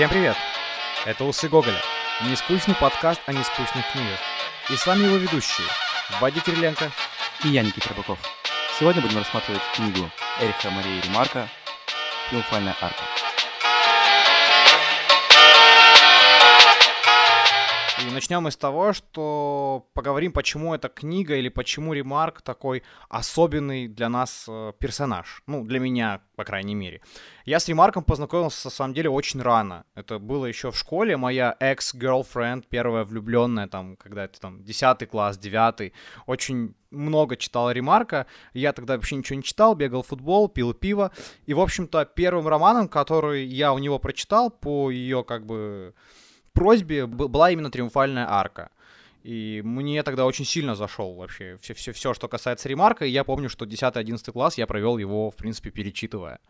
Всем привет! Это «Усы Гоголя» — нескучный подкаст о нескучных книгах. И с вами его ведущие Вадик Кириленко и я, Никита Рыбаков. Сегодня будем рассматривать книгу Эриха Марии Ремарка «Триумфальная арка». И начнем мы с того, что поговорим, почему эта книга или почему Ремарк такой особенный для нас э, персонаж. Ну, для меня, по крайней мере. Я с Ремарком познакомился, на самом деле, очень рано. Это было еще в школе. Моя экс-girlfriend, первая влюбленная, там, когда это там 10 класс, 9, очень много читала Ремарка. Я тогда вообще ничего не читал, бегал в футбол, пил пиво. И, в общем-то, первым романом, который я у него прочитал по ее, как бы, просьбе была именно триумфальная арка. И мне тогда очень сильно зашел вообще все, все, все, что касается ремарка. И я помню, что 10-11 класс я провел его, в принципе, перечитывая.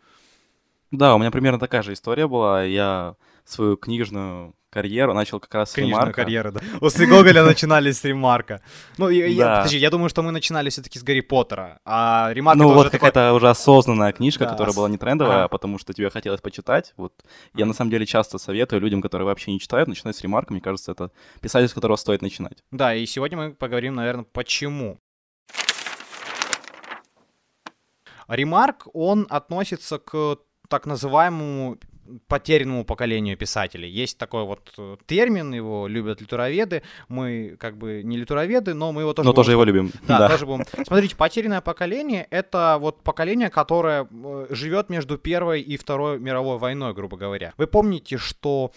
Да, у меня примерно такая же история была. Я свою книжную карьеру начал как раз Книжную с ремарка. карьеру, да. Усы Гоголя начинались с ремарка. Ну, я, я, подожди, я думаю, что мы начинали все-таки с Гарри Поттера, а ремарк Ну, вот такой... какая-то уже осознанная книжка, Да, которая была не трендовая, а потому что тебе хотелось почитать. Вот я на самом деле часто советую людям, которые вообще не читают, начинать с ремарка. Мне кажется, это писатель, с которого стоит начинать. Да, и сегодня мы поговорим, наверное, почему. Ремарк, он относится к так называемому потерянному поколению писателей. Есть такой вот э, термин, его любят литероведы. Мы как бы не литероведы, но мы его тоже... Но будем тоже его любим. Да, тоже будем. Смотрите, потерянное поколение — это вот поколение, которое э, живет между Первой и Второй мировой войной, грубо говоря. Вы помните, что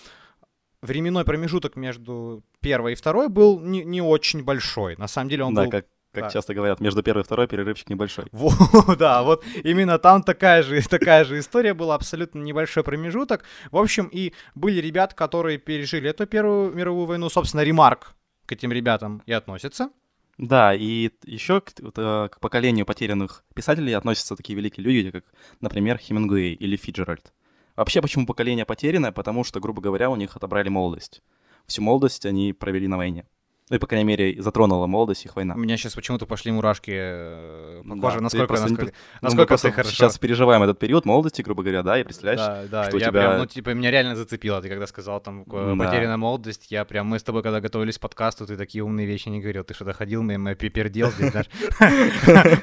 временной промежуток между Первой и Второй был не, не очень большой. На самом деле он Да, был... как, как да. часто говорят, между первой и второй перерывчик небольшой. Во, да, вот именно там такая же, такая же история была, абсолютно небольшой промежуток. В общем, и были ребята, которые пережили эту Первую мировую войну. Собственно, Ремарк к этим ребятам и относится. Да, и еще к, э, к поколению потерянных писателей относятся такие великие люди, как, например, Хемингуэй или Фиджеральд. Вообще, почему поколение потерянное? Потому что, грубо говоря, у них отобрали молодость. Всю молодость они провели на войне. Ну и, по крайней мере, затронула молодость их война. У меня сейчас почему-то пошли мурашки э, по Да, коже, ты насколько, просто не насколько, Ну, мы насколько просто ты хорошо. сейчас переживаем этот период молодости, грубо говоря, да, и представляешь, Да, да, что у я тебя- прям, ну, типа, меня реально зацепило. Ты когда сказал там э, Да. потерянная молодость, я прям, мы с тобой, когда готовились к подкасту, ты такие умные вещи не говорил. Ты что-то ходил, мимо пипердел здесь, знаешь.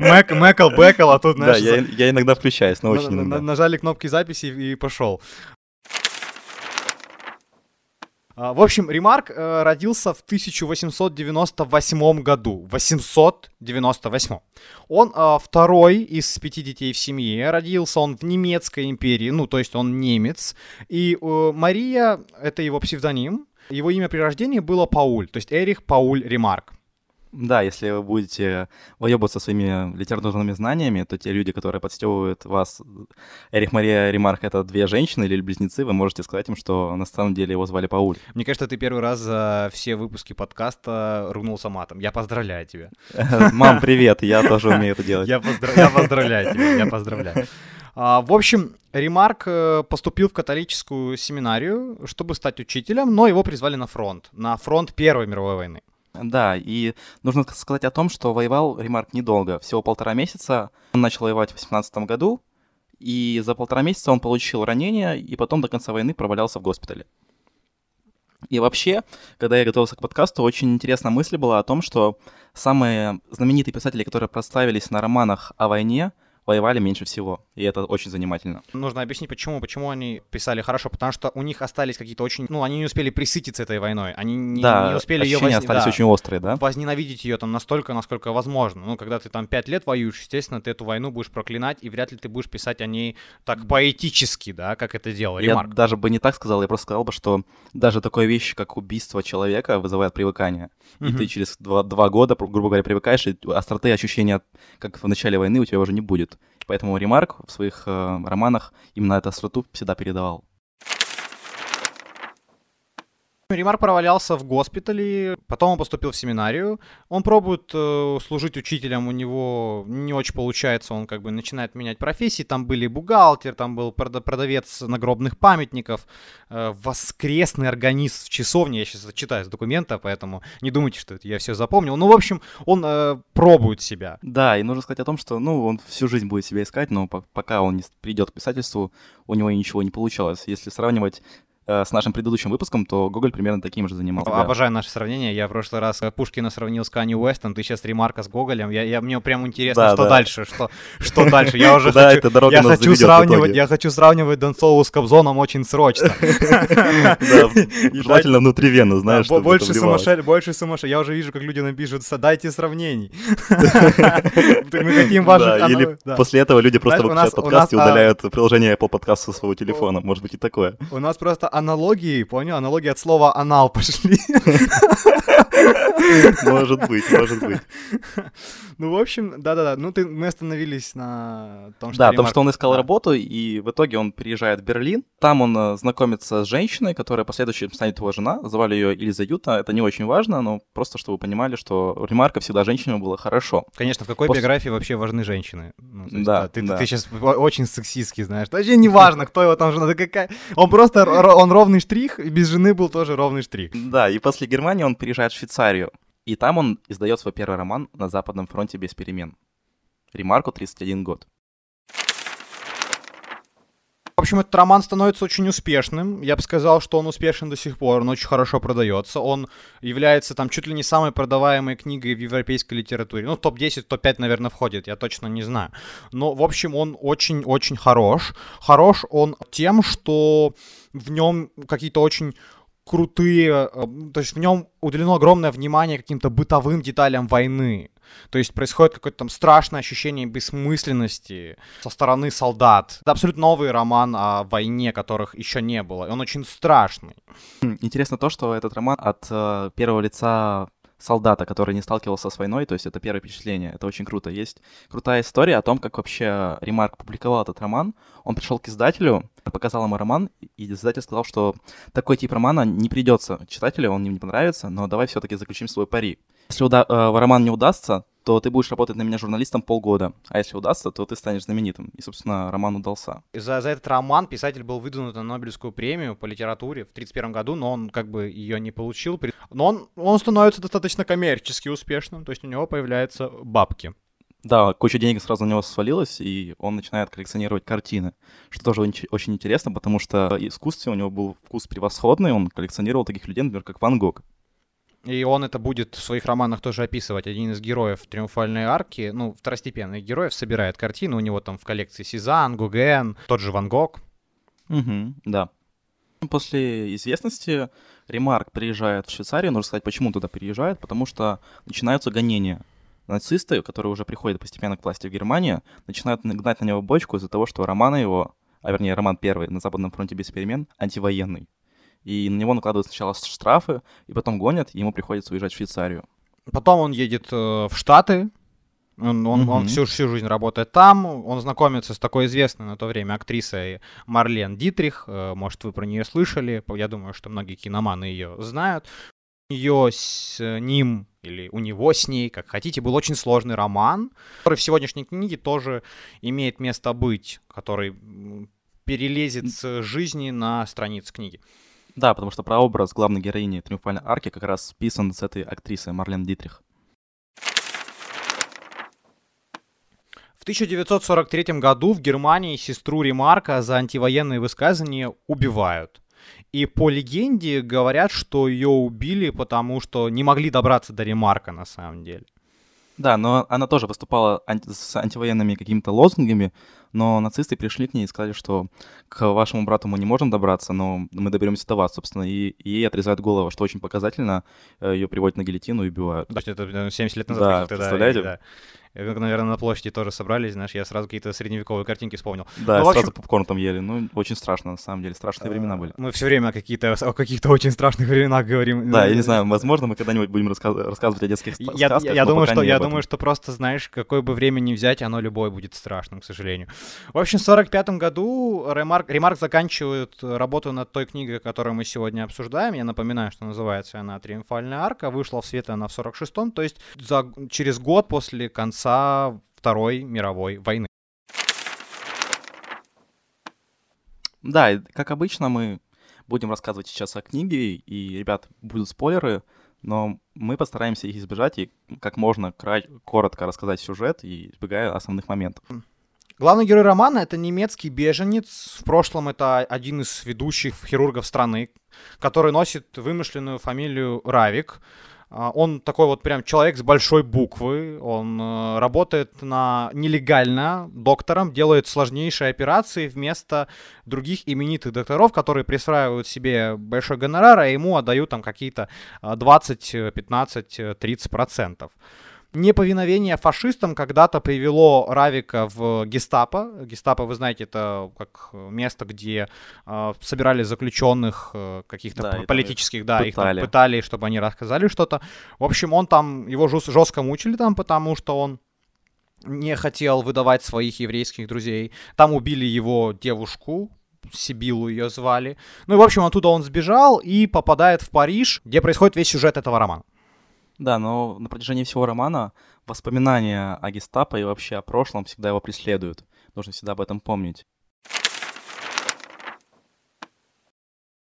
Мэк- Мэкал, бэкал, а тут, Да, знаешь, за- я иногда включаюсь, но очень иногда. нажали кнопки записи и пошел. А, В общем, Ремарк э, родился в 1898 году. 898. Он э, второй из пяти детей в семье. Родился он в немецкой империи, ну, то есть он немец. И э, Мария, это его псевдоним. Его имя при рождении было Пауль, то есть Эрих Пауль Ремарк. Да, если вы будете выебываться своими литературными знаниями, то те люди, которые подстебывают вас, Эрих Мария Ремарк, это две женщины или близнецы, вы можете сказать им, что на самом деле его звали Пауль. Мне кажется, ты первый раз за все выпуски подкаста ругнулся матом. Я поздравляю тебя. Мам, привет, я тоже умею это делать. Я поздравляю тебя, я поздравляю. А, в общем, Ремарк э, поступил в католическую семинарию, чтобы стать учителем, но его призвали на фронт, на фронт Первой мировой войны. Да, и нужно сказать о том, что воевал Ремарк недолго, всего полтора месяца. Он начал воевать в 18 году, и за полтора месяца он получил ранение, и потом до конца войны провалялся в госпитале. И вообще, когда я готовился к подкасту, очень интересная мысль была о том, что самые знаменитые писатели, которые прославились на романах о войне, воевали меньше всего. И это очень занимательно. Нужно объяснить, почему, почему они писали хорошо, потому что у них остались какие-то очень... Ну, они не успели присытиться этой войной, они не, да, не успели ее ощущения остались очень острые, да? возненавидеть ее там настолько, насколько возможно. Ну, когда ты там пять лет воюешь, естественно, ты эту войну будешь проклинать, и вряд ли ты будешь писать о ней так поэтически, да, как это делал Я Ремарк. даже бы не так сказал, я просто сказал бы, что даже такая вещь, как убийство человека, вызывает привыкание. И Мгм. ты через два, два года, гру- грубо говоря, привыкаешь, и остроты ощущения, как в начале войны, у тебя уже не будет. Поэтому Ремарк в своих э, романах именно эту остроту всегда передавал. Ремарк провалялся в госпитале, потом он поступил в семинарию. Он пробует э, служить учителем, у него не очень получается, он как бы начинает менять профессии. Там были бухгалтер, там был прода- продавец нагробных памятников, э, воскресный органист в часовне. Я сейчас читаю с документа, поэтому не думайте, что это я все запомнил. Ну, в общем, он э, пробует себя. Да, и нужно сказать о том, что, ну, он всю жизнь будет себя искать, но по- пока он не придет к писательству, у него ничего не получалось. Если сравнивать с нашим предыдущим выпуском, то Гоголь примерно таким же занимался. да. Обожаю наши сравнения. Я в прошлый раз э, Пушкина сравнил с Канни Уэстом, ты сейчас Ремарка с Гоголем. Я, я, мне прям интересно, Да, что да. дальше, что, что дальше. Я уже Да, хочу, дорога я хочу сравнивать, я хочу сравнивать Донцову с Кобзоном очень срочно. Желательно внутривенно, знаешь, больше это сумасшедших, больше сумасшедших. Я уже вижу, как люди напишут, «Са- дайте сравнений. Мы хотим ваших... Или после этого люди просто выключают подкаст и а, удаляют приложение Apple Podcast со своего телефона. Может быть и такое. У нас просто аналогии, понял? Аналогии от слова анал пошли. Может быть, может быть. Ну, в общем, да-да-да. Ну, ты, мы остановились на том, что... Да, Ремарк- что он искал да. работу, и в итоге он переезжает в Берлин. Там он э, знакомится с женщиной, которая в последующем станет его жена. Звали ее Ильза Юта. Это не очень важно, но просто чтобы вы понимали, что Ремарка всегда женщинам было хорошо. Конечно, в какой После- биографии вообще важны женщины? Ну, есть, Да, Ты, да. ты сейчас очень сексистский, знаешь. Вообще не важно, кто его там жена, да какая... Он просто, ро- он ровный штрих, и без жены был тоже ровный штрих. Да, и после Германии он переезжает в Швейцарию. И там он издает свой первый роман «На Западном фронте без перемен». Ремарку 31 год. В общем, этот роман становится очень успешным. Я бы сказал, что он успешен до сих пор, он очень хорошо продается. Он является там чуть ли не самой продаваемой книгой в европейской литературе. Ну, в топ-10, в топ-5, наверное, входит, я точно не знаю. Но, в общем, он очень-очень хорош. Хорош он тем, что в нем какие-то очень крутые, э, то есть в нем уделено огромное внимание каким-то бытовым деталям войны. То есть происходит какое-то там страшное ощущение бессмысленности со стороны солдат. Это абсолютно новый роман о войне, которых еще не было. И он очень страшный. Хм, Интересно то, что этот роман от э, первого лица солдата, который не сталкивался с войной, то есть это первое впечатление, это очень круто. Есть крутая история о том, как вообще Ремарк публиковал этот роман. Он пришел к издателю, показал ему роман, и издатель сказал, что такой тип романа не придется читателю, он им не понравится, но давай все-таки заключим свой пари. Если уда- э, роман не удастся, то ты будешь работать на меня журналистом полгода, а если удастся, то ты станешь знаменитым. И, собственно, роман удался. За, за этот роман писатель был выдвинут на Нобелевскую премию по литературе в 1931 году, но он как бы ее не получил. Но он, он становится достаточно коммерчески успешным, то есть у него появляются бабки. Да, куча денег сразу на него свалилась, и он начинает коллекционировать картины. Что тоже очень интересно, потому что искусстве у него был вкус превосходный, он коллекционировал таких людей, например, как Ван Гог. И он это будет в своих романах тоже описывать. Один из героев «Триумфальной арки», ну, второстепенных героев, собирает картины. У него там в коллекции Сезанн, Гуген, тот же Ван Гог. Угу, да. После известности Ремарк приезжает в Швейцарию. Нужно сказать, почему туда приезжает. Потому что начинаются гонения. Нацисты, которые уже приходят постепенно к власти в Германии, начинают гнать на него бочку из-за того, что роман его, а вернее роман первый на Западном фронте без перемен, антивоенный. И на него накладывают сначала штрафы, и потом гонят, и ему приходится уезжать в Швейцарию. Потом он едет э, в Штаты. Он, он, он Мгм. всю, всю жизнь работает там. Он знакомится с такой известной на то время актрисой Марлен Дитрих. Э, Может, вы про нее слышали. Я думаю, что многие киноманы ее знают. У нее с ним или у него с ней, как хотите, был очень сложный роман, который в сегодняшней книге тоже имеет место быть, который перелезет с жизни на страницы книги. Да, потому что прообраз главной героини «Триумфальной арки» как раз списан с этой актрисой Марлен Дитрих. В 1943 году в Германии сестру Ремарка за антивоенные высказывания убивают. И по легенде говорят, что ее убили, потому что не могли добраться до Ремарка на самом деле. Да, но она тоже выступала анти- с антивоенными какими-то лозунгами, но нацисты пришли к ней и сказали, что к вашему брату мы не можем добраться, но мы доберемся до вас, собственно, и, и ей отрезают голову, что очень показательно, ее приводят на гильотину и убивают. То есть это э, 70 лет назад. Да, представляете? да. Наверное, на площади тоже собрались, знаешь, я сразу какие-то средневековые картинки вспомнил. Да, Ну, в сразу общем- попкорн там ели, ну, очень страшно, на самом деле, страшные времена были. Мы все время о, какие-то, о каких-то очень страшных временах говорим. Да, я не знаю, возможно, мы когда-нибудь будем рассказ- рассказывать о детских сказках, я- я думаю, что, я думаю, что просто, знаешь, какое бы время ни взять, оно любое будет страшным, к сожалению. В общем, в 45 году Ремарк, Ремарк заканчивает работу над той книгой, которую мы сегодня обсуждаем. Я напоминаю, что называется она «Триумфальная арка». Вышла в свет она в 46-м, то есть за, через год после конца Второй мировой войны. Да, как обычно, мы будем рассказывать сейчас о книге, и, ребят, будут спойлеры, но мы постараемся их избежать и как можно коротко рассказать сюжет и избегая основных моментов. Главный герой романа — это немецкий беженец. В прошлом это один из ведущих хирургов страны, который носит вымышленную фамилию Равик. А, он такой вот прям человек с большой буквы. Он э, работает на нелегально доктором, делает сложнейшие операции вместо других именитых докторов, которые присваивают себе большой гонорар, а ему отдают там какие-то 20, 15, 30 процентов неповиновение фашистам когда-то привело Равика в гестапо. Гестапо, вы знаете, это как место, где э, собирали заключенных э, каких-то да, политических, да, пытали. их там пытали, чтобы они рассказали что-то. В общем, он там, его жестко мучили там, потому что он не хотел выдавать своих еврейских друзей. Там убили его девушку, Сибилу ее звали. Ну и, в общем, оттуда он сбежал и попадает в Париж, где происходит весь сюжет этого романа. Да, но на протяжении всего романа воспоминания о гестапо и вообще о прошлом всегда его преследуют. Нужно всегда об этом помнить.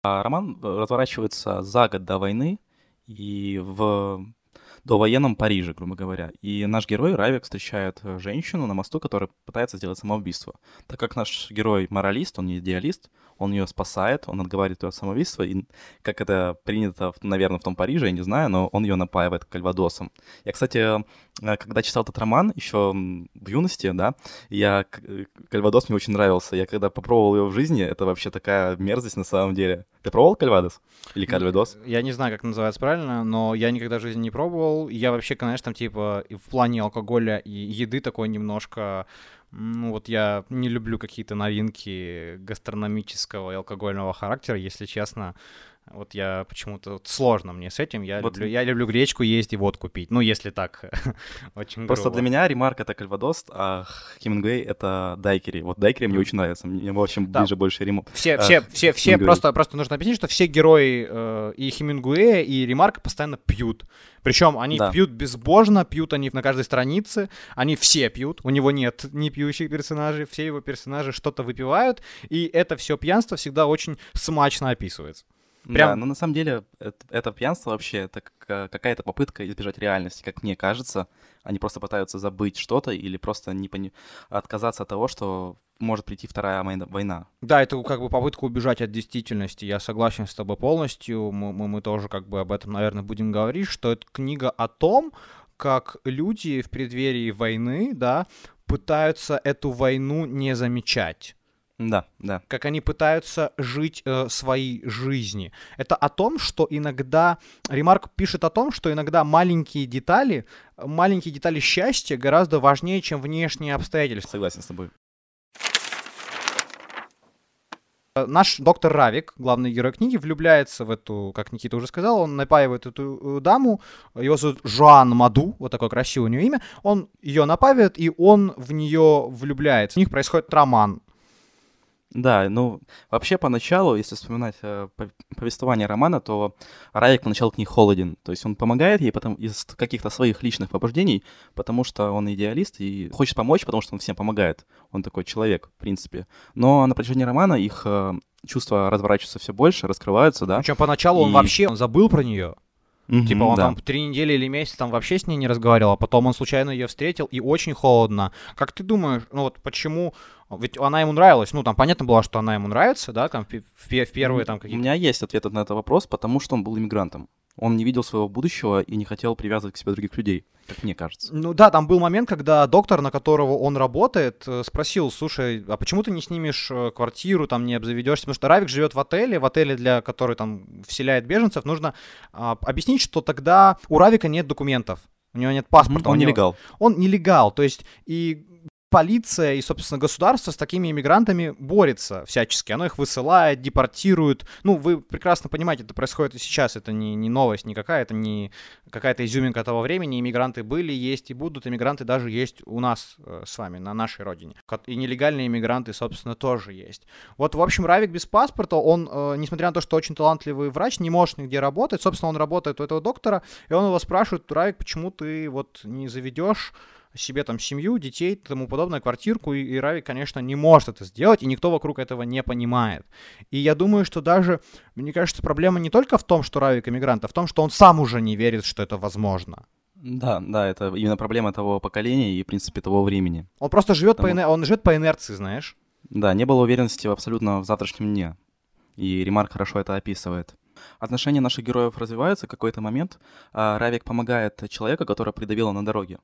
А роман э, разворачивается за год до войны и в до военном Париже, грубо говоря. И наш герой Равик встречает э, женщину на мосту, которая пытается сделать самоубийство. Так как наш герой моралист, он не идеалист, он ее спасает, он отговаривает ее от самоубийства, и как это принято, наверное, в том Париже, я не знаю, но он ее напаивает кальвадосом. Я, кстати, э, когда читал этот роман еще в юности, да, я э, кальвадос мне очень нравился. Я когда попробовал его в жизни, это вообще такая мерзость на самом деле. Ты пробовал кальвадос? Или кальвадос? Я не знаю, как называется правильно, но я никогда в жизни не пробовал. Я вообще, конечно, там типа в плане алкоголя и еды такой немножко ну вот я не люблю какие-то новинки гастрономического и алкогольного характера, если честно. Вот я почему-то вот сложно мне с этим. Я, вот. люблю, я люблю гречку есть и водку пить. Ну, если так, очень Просто грубо. для меня ремарк — это кальвадос, а Хемингуэй — это дайкери. Вот дайкери мне очень нравится. Мне, в общем, да. ближе больше Риму. Все, а, все, все, все просто, просто нужно объяснить, что все герои э, и Хемингуэя, и Ремарка постоянно пьют. Причем они да. пьют безбожно, пьют они на каждой странице, они все пьют, у него нет не пьющих персонажей, все его персонажи что-то выпивают, и это все пьянство всегда очень смачно описывается. Прям... Да, но на самом деле это, это пьянство вообще, это какая-то попытка избежать реальности, как мне кажется. Они просто пытаются забыть что-то или просто не пони... отказаться от того, что может прийти вторая война. Да, это как бы попытка убежать от действительности. Я согласен с тобой полностью. Мы, мы, мы тоже как бы об этом, наверное, будем говорить, что это книга о том, как люди в преддверии войны, да, пытаются эту войну не замечать. Да, да. Как они пытаются жить э, своей жизни. Это о том, что иногда... Ремарк пишет о том, что иногда маленькие детали, маленькие детали счастья гораздо важнее, чем внешние обстоятельства. Согласен с тобой. Наш доктор Равик, главный герой книги, влюбляется в эту, как Никита уже сказал, он напаивает эту э, даму, его зовут Жуан Маду, вот такое красивое у нее имя, он ее напаивает, и он в нее влюбляется. У них происходит роман. Да, ну, вообще поначалу, если вспоминать э, повествование романа, то Райк поначалу к ней холоден. То есть он помогает ей потом из каких-то своих личных побуждений, потому что он идеалист и хочет помочь, потому что он всем помогает. Он такой человек, в принципе. Но на протяжении романа их э, чувства разворачиваются все больше, раскрываются, да. Причем поначалу и... он вообще он забыл про нее. Mm-hmm, типа он да. там три недели или месяц там вообще с ней не разговаривал, а потом он случайно ее встретил и очень холодно. Как ты думаешь, ну вот почему ведь она ему нравилась, ну, там понятно было, что она ему нравится, да, там в, в первые там какие-то... У меня есть ответ на этот вопрос, потому что он был иммигрантом. Он не видел своего будущего и не хотел привязывать к себе других людей, как мне кажется. Ну да, там был момент, когда доктор, на которого он работает, э, спросил, слушай, а почему ты не снимешь э, квартиру, там не обзаведешься? Потому что Равик живет в отеле, в отеле, для который там вселяет беженцев, нужно а, объяснить, что тогда у Равика нет документов. У него нет паспорта. Он, он нелегал. Он нелегал, то есть и полиция и, собственно, государство с такими иммигрантами борется всячески. Оно их высылает, депортирует. Ну, вы прекрасно понимаете, это происходит и сейчас. Это не, не новость никакая, это не какая-то изюминка того времени. Иммигранты были, есть и будут. Иммигранты даже есть у нас э, с вами, на нашей родине. И нелегальные иммигранты, собственно, тоже есть. Вот, в общем, Равик без паспорта, он, э, несмотря на то, что очень талантливый врач, не может нигде работать. Собственно, он работает у этого доктора, и он его спрашивает, Равик, почему ты вот не заведешь себе там семью, детей и тому подобное, квартирку, и, и Рави, конечно, не может это сделать, и никто вокруг этого не понимает. И я думаю, что даже, мне кажется, проблема не только в том, что Равик иммигрант, а в том, что он сам уже не верит, что это возможно. Да, да, это именно проблема того поколения и, в принципе, того времени. Он просто живет Потому- по, инер- он живет по инерции, знаешь. Да, не было уверенности абсолютно в завтрашнем дне. И Ремарк хорошо это описывает. Отношения наших героев развиваются в какой-то момент. а Равик помогает человеку, которого придавило на дороге.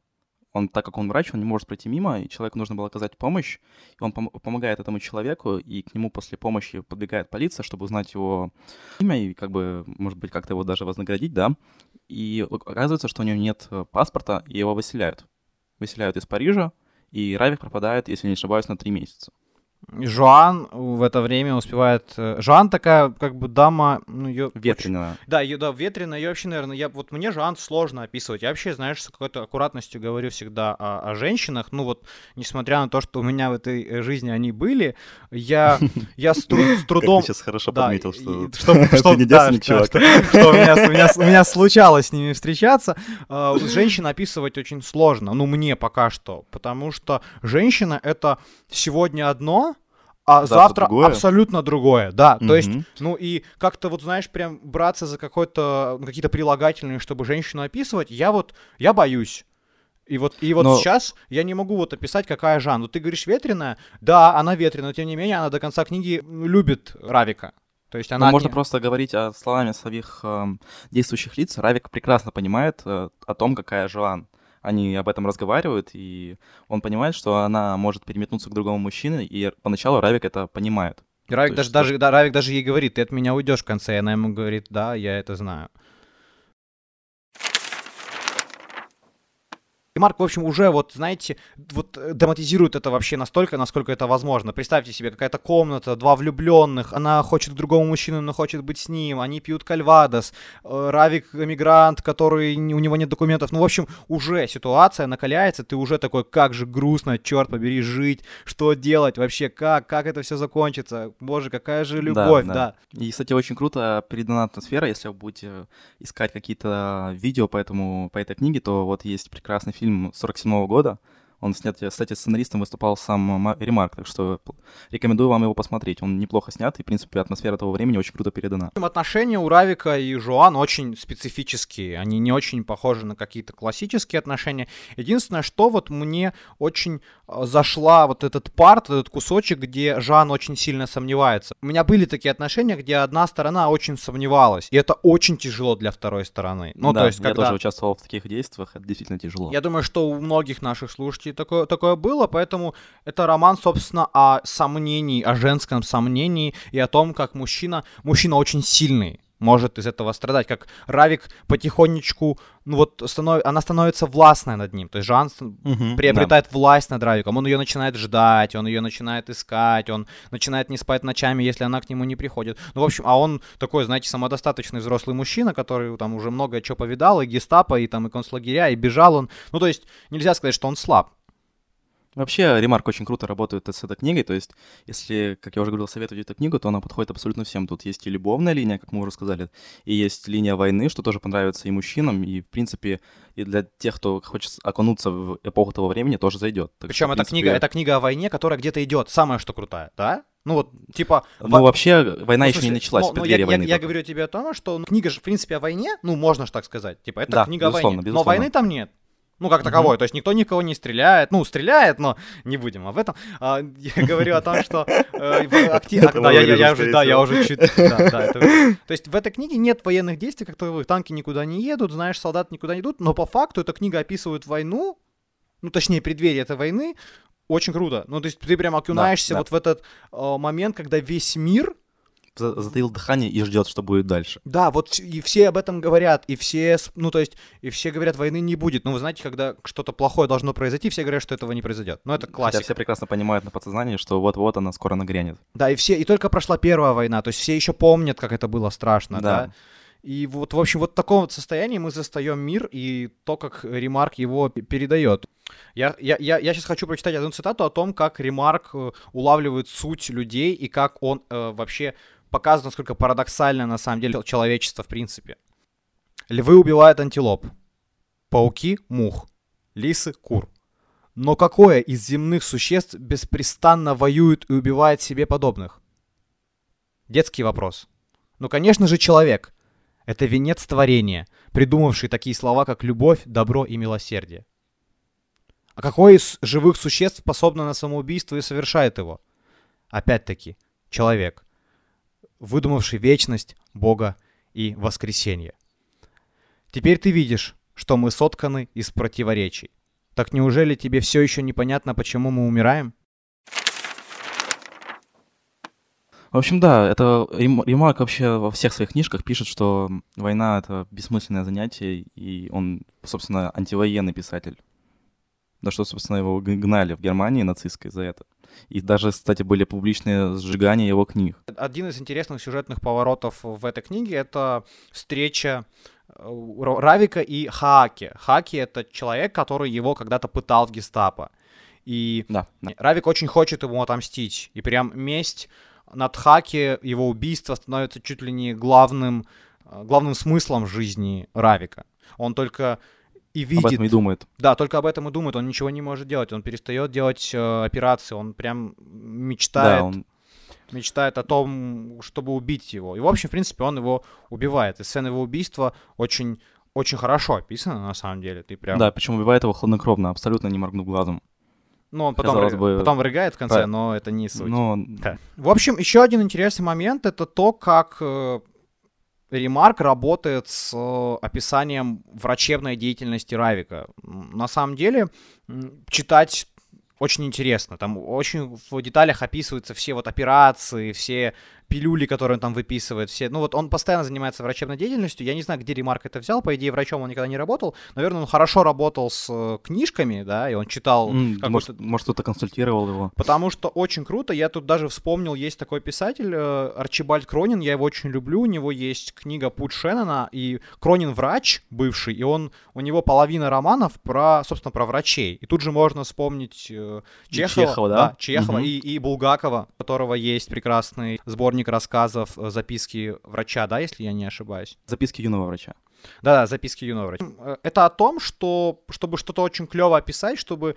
Он, так как он врач, он не может пройти мимо, и человеку нужно было оказать помощь. И он пом- помогает этому человеку, и к нему после помощи подбегает полиция, чтобы узнать его имя и, как бы, может быть, как-то его даже вознаградить, да. И оказывается, что у него нет э, паспорта, и его выселяют. Выселяют из Парижа, и Равик пропадает, если не ошибаюсь, на три месяца. Жоан в это время успевает... э, Жоан такая, как бы, дама... Ну, очень- Ветреная. Да, ее, да, ветреная, ее вообще, наверное, я, вот мне Жоан сложно описывать. Я вообще, знаешь, с какой-то аккуратностью говорю всегда о, о женщинах. Ну вот, несмотря на то, что у меня в этой э, жизни они были, я, я с, тру- с трудом... Как ты сейчас хорошо Да, подметил, что, и- что, ты что- не да, чувак. что- что у меня, у, меня, у меня случалось с ними встречаться. А, Женщин описывать очень сложно, ну мне пока что, потому что женщина это сегодня одно, а Завтра завтра, другое. абсолютно другое, да. То есть, ну и как-то вот знаешь, прям браться за какой-то ну, какие-то прилагательные, чтобы женщину описывать, я вот я боюсь. И вот, и вот Но- сейчас я не могу вот описать, какая Жан. Вот ты говоришь ветреная, да, она ветреная, но тем не менее она до конца книги любит Равика. То есть Ну, она... можно не- просто говорить о словами своих эм, действующих лиц. Равик прекрасно понимает э, о том, какая Жоан. Они об этом разговаривают, и он понимает, что она может переметнуться к другому мужчине, и поначалу Равик это понимает. Равик даже, даже, да, Равик даже ей говорит, ты от меня уйдешь в конце. И она ему говорит, да, я это знаю. И Марк, в общем, уже вот, знаете, вот э, драматизирует это вообще настолько, насколько это возможно. Представьте себе, какая-то комната, два влюбленных, она хочет к другому мужчину, но хочет быть с ним, они пьют кальвадос, э, Равик эмигрант, который, у него нет документов. Ну, в общем, уже ситуация накаляется, ты уже такой, как же грустно, черт побери, жить, что делать вообще, как, как это все закончится, боже, какая же любовь, да. И, кстати, очень круто передана атмосфера. Если вы будете искать какие-то видео по, этому, по этой книге, то вот есть прекрасный фильм 47 года. Он снят, кстати, сценаристом выступал сам Ма- Ремарк, так что рекомендую вам его посмотреть. Он неплохо снят, и, в принципе, атмосфера того времени очень круто передана. Отношения у Равика и Жуан очень специфические. Они не очень похожи на какие-то классические отношения. Единственное, что вот мне очень э, зашла вот этот парт, этот кусочек, где Жан очень сильно сомневается. У меня были такие отношения, где одна сторона очень сомневалась. И это очень тяжело для второй стороны. Ну, да, то есть, я когда... тоже участвовал в таких действиях, это действительно тяжело. Я думаю, что у многих наших слушателей такое, такое было, поэтому это роман, собственно, о сомнении, о женском сомнении и о том, как мужчина, мужчина очень сильный, может из этого страдать, как Равик потихонечку, ну вот, станов... она становится властной над ним, то есть Жан Мгм, приобретает власть над Равиком, он ее начинает ждать, он ее начинает искать, он начинает не спать ночами, если она к нему не приходит. Ну, в общем, а он такой, знаете, самодостаточный взрослый мужчина, который там уже много чего повидал, и гестапо, и там и концлагеря, и бежал он. Ну, то есть, нельзя сказать, что он слаб. Вообще, Ремарк очень круто работает с этой книгой, то есть, если, как я уже говорил, советовать эту книгу, то она подходит абсолютно всем. Тут есть и любовная линия, как мы уже сказали, и есть линия войны, что тоже понравится и мужчинам, и, в принципе, и для тех, кто хочет окунуться в эпоху того времени, тоже зайдет. Так Причем что, эта принципе, книга, это книга о войне, которая где-то идет, самое что крутая, да? Ну вот, типа... Ну, во- вообще, война ну, еще не смысле, началась, ну, ну, я, войны. я- я говорю тебе о том, что ну, книга же, в принципе, о войне, ну, можно ж так сказать. Типа, это Да, книга о безусловно, войне. Но безусловно. войны там нет. Ну, как таковой. То есть никто никого не стреляет. Ну, стреляет, но не будем об этом. А, я говорю о том, что... э, Да, я- уже, да, я уже чуть... То есть в этой книге нет военных действий, как таковых. Танки никуда не едут, знаешь, солдаты никуда не идут. Но по факту эта книга описывает войну, ну, точнее, преддверие этой войны, очень круто. Ну, то есть ты прям окунаешься да. вот в этот э, момент, когда весь мир Затаил дыхание и ждет, что будет дальше. да, вот и все об этом говорят, и все, ну то есть, и все говорят, войны не будет. Ну вы знаете, когда что-то плохое должно произойти, все говорят, что этого не произойдет. Ну это Хотя классика. все прекрасно понимают на подсознании, что вот-вот она скоро нагрянет. Да, и все, и только прошла первая война, то есть все еще помнят, как это было страшно, да. Да. И вот, в общем, вот в таком вот состоянии мы застаем мир и то, как Ремарк его передает. Я, я, я, я сейчас хочу прочитать одну цитату о том, как Ремарк э, улавливает суть людей и как он э, вообще показывает, насколько парадоксально на самом деле человечество в принципе. Львы убивают антилоп, пауки — мух, лисы — кур. Но какое из земных существ беспрестанно воюет и убивает себе подобных? Детский вопрос. Ну, конечно же, человек. Это венец творения, придумавший такие слова, как любовь, добро и милосердие. А какой из живых существ способно на самоубийство и совершает его? Опять-таки, человек, выдумавший вечность, Бога и воскресенье. Теперь ты видишь, что мы сотканы из противоречий. Так неужели тебе все еще непонятно, почему мы умираем? В общем, да, это Ремарк вообще во всех своих книжках пишет, что война — это бессмысленное занятие, и он, собственно, антивоенный писатель. Да что, собственно, его гнали в Германии нацистской за это. И даже, кстати, были публичные сжигания его книг. Один из интересных сюжетных поворотов в этой книге — это встреча э, Равика и Хаки. Хаки — это человек, который его когда-то пытал в гестапо. И да, да. Равик очень хочет ему отомстить. И прям месть над Хаки, его убийство становится чуть ли не главным, э, главным смыслом жизни Равика. Он только и видит... Об этом и думает. Да, только об этом и думает, он ничего не может делать, он перестает делать э, операции, он прям мечтает... Да, он... Мечтает о том, чтобы убить его. И, в общем, в принципе, он его убивает. И сцена его убийства очень, очень хорошо описана, на самом деле. Ты прям... Да, причем убивает его хладнокровно, абсолютно не моргнув глазом. Ну, он потом, рыг... бы... потом вырыгает в конце, да. но это не суть. Но... Да. В общем, еще один интересный момент это то, как э, Ремарк работает с э, описанием врачебной деятельности Равика. На самом деле, читать очень интересно. Там очень в деталях описываются все вот операции, все пилюли, которые он там выписывает, все. Ну вот он постоянно занимается врачебной деятельностью. Я не знаю, где Ремарк это взял. По идее, врачом он никогда не работал. Наверное, он хорошо работал с э, книжками, да, и он читал... Mm, может, может, кто-то консультировал его. Потому что очень круто. Я тут даже вспомнил, есть такой писатель э, Арчибальд Кронин. Я его очень люблю. У него есть книга Путь Шеннона, и Кронин врач бывший, и он, у него половина романов про, собственно, про врачей. И тут же можно вспомнить э, Чехова, Чехова, да? да Чехова угу. и, и Булгакова, у которого есть прекрасный сборник сборник рассказов э, «Записки врача», да, если я не ошибаюсь? «Записки юного врача». Да, записки юного врача. Э, это о том, что чтобы что-то очень клево описать, чтобы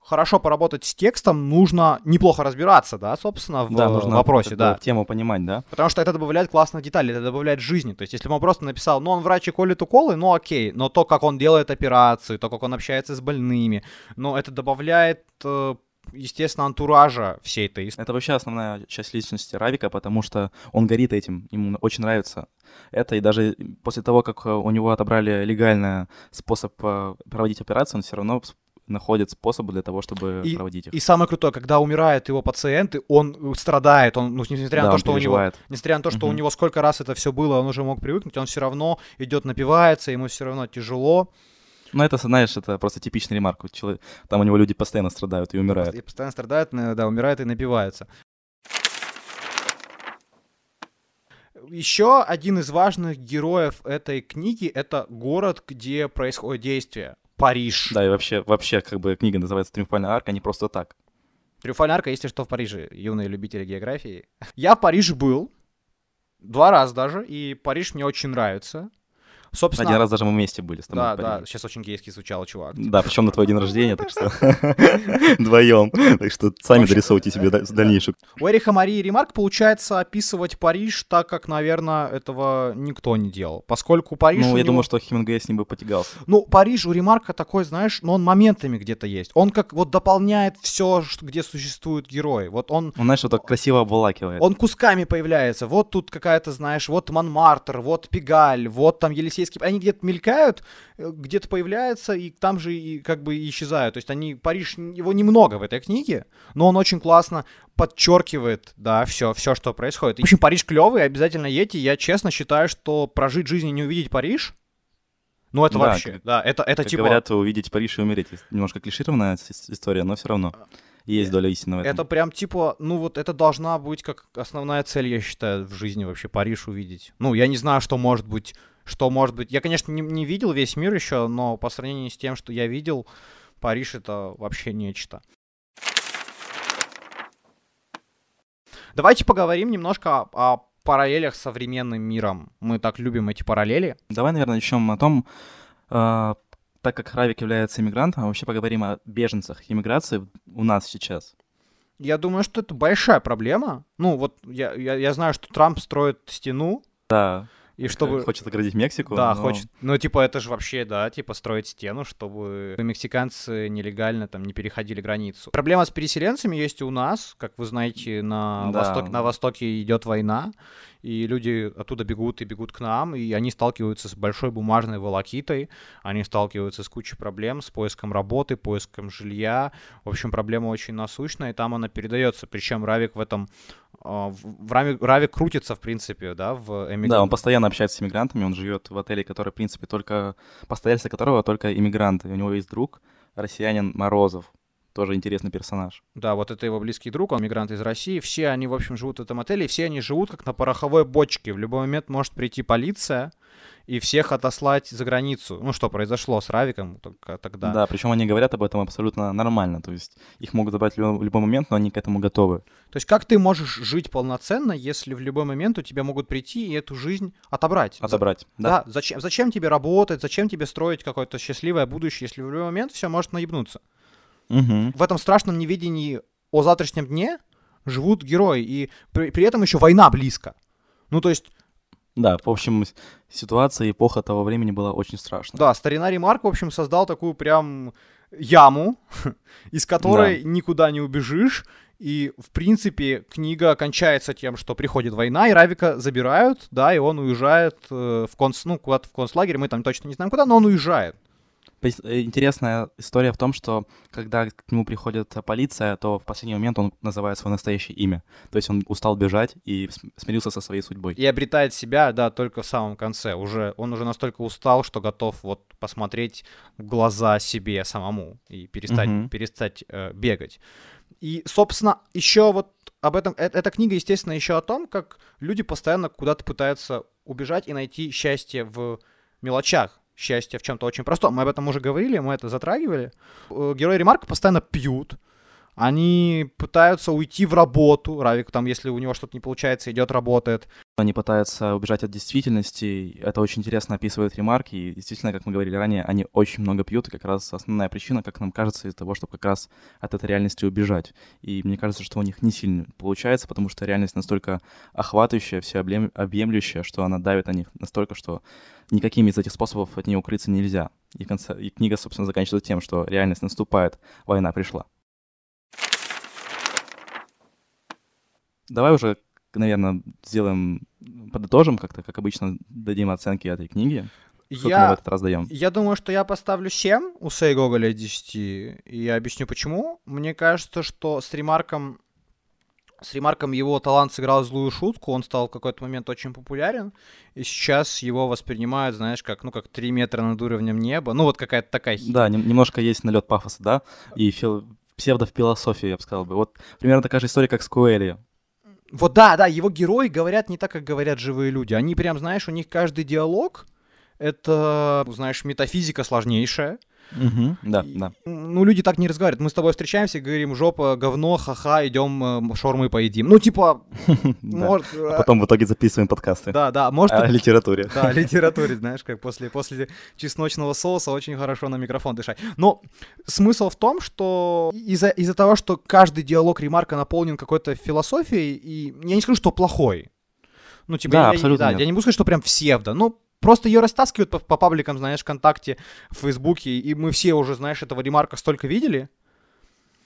хорошо поработать с текстом, нужно неплохо разбираться, да, собственно, в да, нужно вопросе, да. Тему понимать, да. Потому что это добавляет классных деталей, это добавляет жизни. То есть, если бы он просто написал, ну, он врач и колет уколы, ну, окей, но то, как он делает операции, то, как он общается с больными, ну, это добавляет э, естественно, антуража всей этой истории. Это вообще основная часть личности Равика, потому что он горит этим, ему очень нравится это, и даже после того, как у него отобрали легальный способ э, проводить операцию, он все равно находит способы для того, чтобы и, проводить их. И самое крутое, когда умирают его пациенты, он страдает, он, ну, несмотря да, на то, что переживает. у него, несмотря на то, что угу. у него сколько раз это все было, он уже мог привыкнуть, он все равно идет напивается, ему все равно тяжело. Ну, это, знаешь, это просто типичный ремарк. Человек, там у него люди постоянно страдают и умирают. И постоянно страдают, да, умирают и напиваются. Еще один из важных героев этой книги — это город, где происходит действие. Париж. Да, и вообще, вообще, как бы книга называется «Триумфальная арка», не просто так. «Триумфальная арка», если что, в Париже, юные любители географии. Я в Париже был, два раза даже, и Париж мне очень нравится. Собственно... Один раз даже мы вместе были с тобой. Да, да, сейчас очень гейски звучало, чувак. Да, причем на твой день рождения, так что вдвоем. Так что сами дорисовывайте себе дальнейшую. У Эриха Марии Ремарк получается описывать Париж так, как, наверное, этого никто не делал. Поскольку Париж... Ну, я думаю, что Хемингуэй с ним бы потягался. Ну, Париж у Ремарка такой, знаешь, но он моментами где-то есть. Он как вот дополняет все, где существуют герои. Вот он... Он, знаешь, вот так красиво обволакивает. Он кусками появляется. Вот тут какая-то, знаешь, вот Монмартр, вот Пегаль, вот там Елисей полицейские, они где-то мелькают, э, где-то появляются, и там же и как бы исчезают. То есть они, Париж, его немного в этой книге, но он очень классно подчеркивает, да, все, все, что происходит. В общем, Париж клевый, обязательно едьте. Я честно считаю, что прожить жизнь и не увидеть Париж, ну, это да, вообще, как, да, это, это как типа... говорят, увидеть Париж и умереть. Немножко клишированная история, но все равно есть доля истины в этом. Это прям типа, ну вот это должна быть как основная цель, я считаю, в жизни вообще Париж увидеть. Ну, я не знаю, что может быть что может быть... Я, конечно, не, не видел весь мир еще, но по сравнению с тем, что я видел, Париж — это вообще нечто. Давайте поговорим немножко о, о параллелях с современным миром. Мы так любим эти параллели. Давай, наверное, начнем о том, э, так как Равик является иммигрантом, вообще поговорим о беженцах иммиграции у нас сейчас. Я думаю, что это большая проблема. Ну, вот я, я, я знаю, что Трамп строит стену. Да И чтобы... Хочет оградить Мексику. Да, но... хочет. Ну, типа, это же вообще, да, типа, строить стену, чтобы мексиканцы нелегально там не переходили границу. Проблема с переселенцами есть и у нас. Как вы знаете, на, Да. восток, на Востоке идет война, и люди оттуда бегут и бегут к нам, и они сталкиваются с большой бумажной волокитой, они сталкиваются с кучей проблем, с поиском работы, поиском жилья. В общем, проблема очень насущная, и там она передается. Причем Равик в этом... а, в- Равик, Равик крутится, в принципе, да, в эмигр- Да, он постоянно общается с иммигрантами, он живет в отеле, который, в принципе, только постояльцы которого только иммигранты. У него есть друг, россиянин Морозов, тоже интересный персонаж. Да, вот это его близкий друг, он мигрант из России. Все они, в общем, живут в этом отеле, и все они живут как на пороховой бочке. В любой момент может прийти полиция и всех отослать за границу. Ну, что произошло с Равиком только тогда. Да, причем они говорят об этом абсолютно нормально, то есть их могут забрать в любой, момент, но они к этому готовы. То есть как ты можешь жить полноценно, если в любой момент у тебя могут прийти и эту жизнь отобрать? За- Отобрать. Да, зачем, зачем тебе работать, зачем тебе строить какое-то счастливое будущее, если в любой момент все может наебнуться? Мгм. в этом страшном неведении о завтрашнем дне живут герои, и при, при этом еще война близко. Ну, то есть, Да, в общем, ситуация, эпоха того времени была очень страшна. да, старина Ремарк, в общем, создал такую прям яму, из которой никуда не убежишь, и, в принципе, книга кончается тем, что приходит война, и Равика забирают, да, и он уезжает э, в, конц, ну, куда-то в концлагерь, мы там точно не знаем куда, но он уезжает. Э, Интересная история в том, что когда к нему приходит полиция, то в последний момент он называет свое настоящее имя. То есть он устал бежать и см- смирился со своей судьбой. И обретает себя, да, только в самом конце. Уже, он уже настолько устал, что готов вот посмотреть в глаза себе самому и перестать, Мгм. перестать э, бегать. И, собственно, еще вот об этом, э- эта книга, естественно, еще о том, как люди постоянно куда-то пытаются убежать и найти счастье в мелочах, счастье в чем-то очень простом. Мы об этом уже говорили, мы это затрагивали. Э, Герои Ремарка постоянно пьют, они пытаются уйти в работу. Равик там, если у него что-то не получается, идет работает. Они пытаются убежать от действительности. Это очень интересно описывает ремарки. И действительно, как мы говорили ранее, они очень много пьют. И как раз основная причина, как нам кажется, из того, чтобы как раз от этой реальности убежать. И мне кажется, что у них не сильно получается, потому что реальность настолько охватывающая, всеобъемлющая, что она давит на них настолько, что никакими из этих способов от нее укрыться нельзя. И, в конце, и книга, собственно, заканчивается тем, что реальность наступает, война пришла. Давай уже, наверное, сделаем, подытожим как-то, как обычно, дадим оценки этой книги. Сколько мы в Я, этот раз даем? я думаю, что я поставлю 7 у Сей Гоголя из 10, и я объясню почему. Мне кажется, что с Ремарком, с Ремарком его талант сыграл злую шутку, он стал в какой-то момент очень популярен, и сейчас его воспринимают, знаешь, как, ну, как 3 метра над уровнем неба, ну, вот какая-то такая хи- Да, нем- немножко есть налет пафоса, да, и фил- псевдофилософии, я бы сказал бы. Вот примерно такая же история, как с Куэлли. Вот да, да, его герои говорят не так, как говорят живые люди. Они прям, знаешь, у них каждый диалог — это, знаешь, метафизика сложнейшая. Да, И, да. Ну, люди так не разговаривают. Мы с тобой встречаемся говорим, жопа, говно, ха-ха, идем э, шаурмы поедим. Ну, типа, может... э, А потом в итоге записываем подкасты Да, да, может... о литературе. Да, о литературе, знаешь, как после, после чесночного соуса очень хорошо на микрофон дышать. Но смысл в том, что из-за из того, что каждый диалог Ремарка наполнен какой-то философией, и я не скажу, что плохой. Ну, типа, Да, я, абсолютно да, нет. я не буду сказать, что прям псевдо, ну, просто ее растаскивают по, по пабликам, знаешь, ВКонтакте, в Фейсбуке, и мы все уже, знаешь, этого Ремарка столько видели.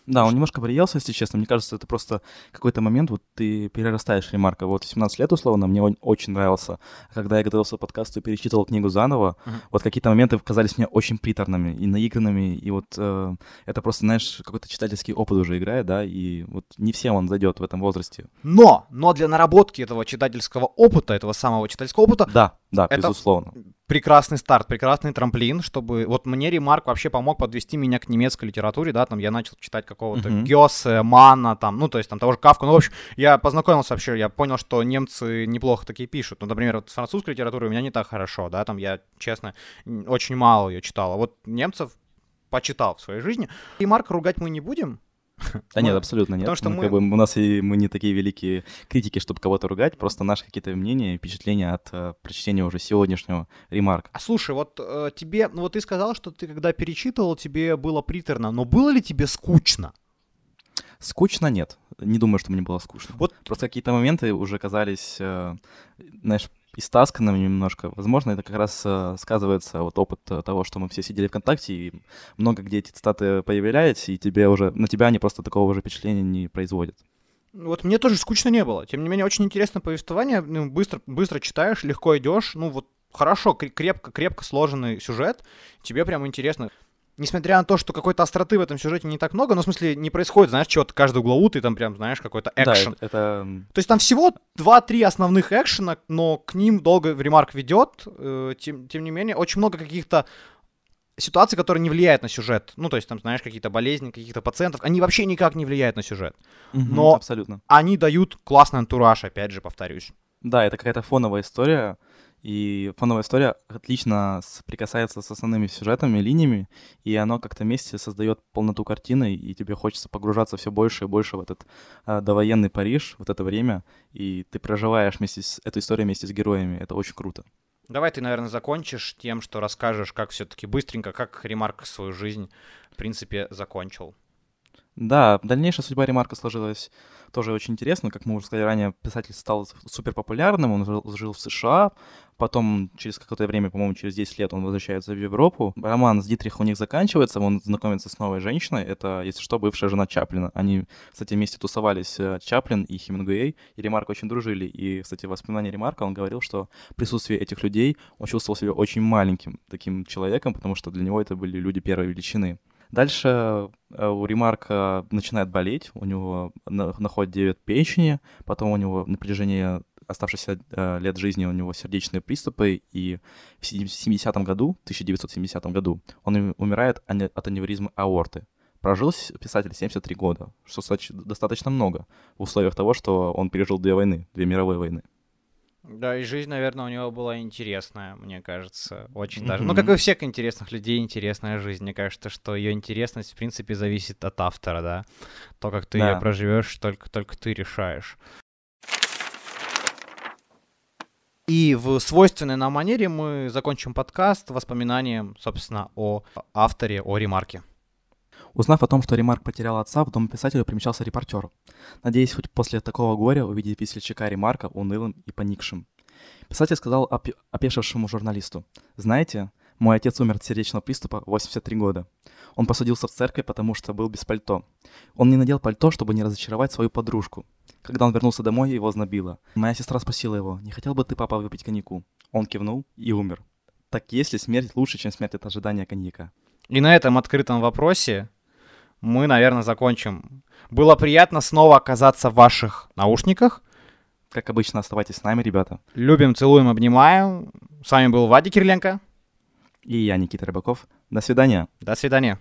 Да, он немножко приелся, если честно. Мне кажется, это просто какой-то момент, вот ты перерастаешь ремарка. Вот 17 лет, условно, мне он очень нравился. Когда я готовился к подкасту и перечитывал книгу заново, Мгм. вот какие-то моменты казались мне очень приторными и наигранными. И вот э, это просто, знаешь, какой-то читательский опыт уже играет, да, и вот не всем он зайдет в этом возрасте. Но, но для наработки этого читательского опыта, этого самого читательского опыта, Да, да, Это- безусловно. Прекрасный старт, прекрасный трамплин, чтобы... Вот мне Ремарк вообще помог подвести меня к немецкой литературе, да, там я начал читать какого-то Мгм. Гёсе, Мана, там, ну, то есть там того же Кавку, ну, в общем, я познакомился вообще, я понял, что немцы неплохо такие пишут. Ну, например, вот с французской литературой у меня не так хорошо, да, там я, честно, очень мало ее читал. А вот немцев почитал в своей жизни. Ремарка ругать мы не будем, Да нет, абсолютно нет. потому что Мы мы- как бы, у нас и мы не такие великие критики, чтобы кого-то ругать, просто наши какие-то мнения и впечатления от э, прочтения уже сегодняшнего ремарка. А слушай, вот э, тебе, ну вот ты сказал, что ты когда перечитывал, тебе было приторно, но было ли тебе скучно? Скучно нет. Не думаю, что мне было скучно. Вот- Просто какие-то моменты уже казались, э, знаешь, истасканным немножко. Возможно, это как раз э, сказывается вот опыт э, того, что мы все сидели ВКонтакте, и много где эти цитаты появлялись, и тебе уже, на тебя они просто такого же впечатления не производят. Вот мне тоже скучно не было. Тем не менее, очень интересное повествование. Ну, быстро, быстро читаешь, легко идешь. Ну, вот хорошо, крепко, крепко сложенный сюжет. Тебе прям интересно несмотря на то, что какой-то остроты в этом сюжете не так много, но в смысле не происходит, знаешь, чего-то каждый углоутый, там прям, знаешь, какой-то экшен. Да, это... То есть там всего 2-3 основных экшена, но к ним долго ремарк ведет. Э, тем, тем не менее, очень много каких-то ситуаций, которые не влияют на сюжет. Ну, то есть там, знаешь, какие-то болезни, каких-то пациентов, они вообще никак не влияют на сюжет. Угу, но абсолютно. они дают классный антураж, опять же, повторюсь. Да, это какая-то фоновая история, и фоновая история отлично соприкасается с основными сюжетами, линиями, и оно как-то вместе создает полноту картины, и тебе хочется погружаться все больше и больше в этот э, довоенный Париж, в это время, и ты проживаешь вместе с эту историю вместе с героями. Это очень круто. Давай ты, наверное, закончишь тем, что расскажешь, как все-таки быстренько, как Ремарк свою жизнь, в принципе, закончил. Да, дальнейшая судьба Ремарка сложилась тоже очень интересно. Как мы уже сказали ранее, писатель стал супер популярным, он жил, в США, потом через какое-то время, по-моему, через 10 лет он возвращается в Европу. Роман с Дитрих у них заканчивается, он знакомится с новой женщиной, это, если что, бывшая жена Чаплина. Они, кстати, вместе тусовались, э, Чаплин и Хемингуэй, и Ремарк очень дружили. И, кстати, в воспоминании Ремарка он говорил, что в присутствии этих людей он чувствовал себя очень маленьким таким человеком, потому что для него это были люди первой величины. Дальше э, у Ремарка начинает болеть, у него находит 9 печени, потом у него на протяжении оставшихся э, лет жизни у него сердечные приступы, и в 70-м году, 1970 году, он умирает от аневризмы аорты. Прожил писатель 73 года, что достаточно много в условиях того, что он пережил две войны, две мировые войны. Да, и жизнь, наверное, у него была интересная, мне кажется, очень mm-hmm. даже. Ну, как и у всех интересных людей, интересная жизнь. Мне кажется, что ее интересность, в принципе, зависит от автора, да. То, как ты да. ее проживешь, только, только ты решаешь. И в свойственной нам манере мы закончим подкаст воспоминанием, собственно, о авторе, о ремарке. Узнав о том, что Ремарк потерял отца, в дом писателя примчался репортер, надеясь хоть после такого горя увидеть весельчака Ремарка унылым и поникшим. Писатель сказал опе- опешившему журналисту, «Знаете, мой отец умер от сердечного приступа в 83 года. Он посадился в церковь, потому что был без пальто. Он не надел пальто, чтобы не разочаровать свою подружку. Когда он вернулся домой, его знобило. Моя сестра спросила его, не хотел бы ты, папа, выпить коньяку? Он кивнул и умер. Так если смерть лучше, чем смерть от ожидания коньяка? И на этом открытом вопросе мы, наверное, закончим. Было приятно снова оказаться в ваших наушниках. Как обычно, оставайтесь с нами, ребята. Любим, целуем, обнимаем. С вами был Вадик Кириленко. И я, Никита Рыбаков. До свидания. До свидания.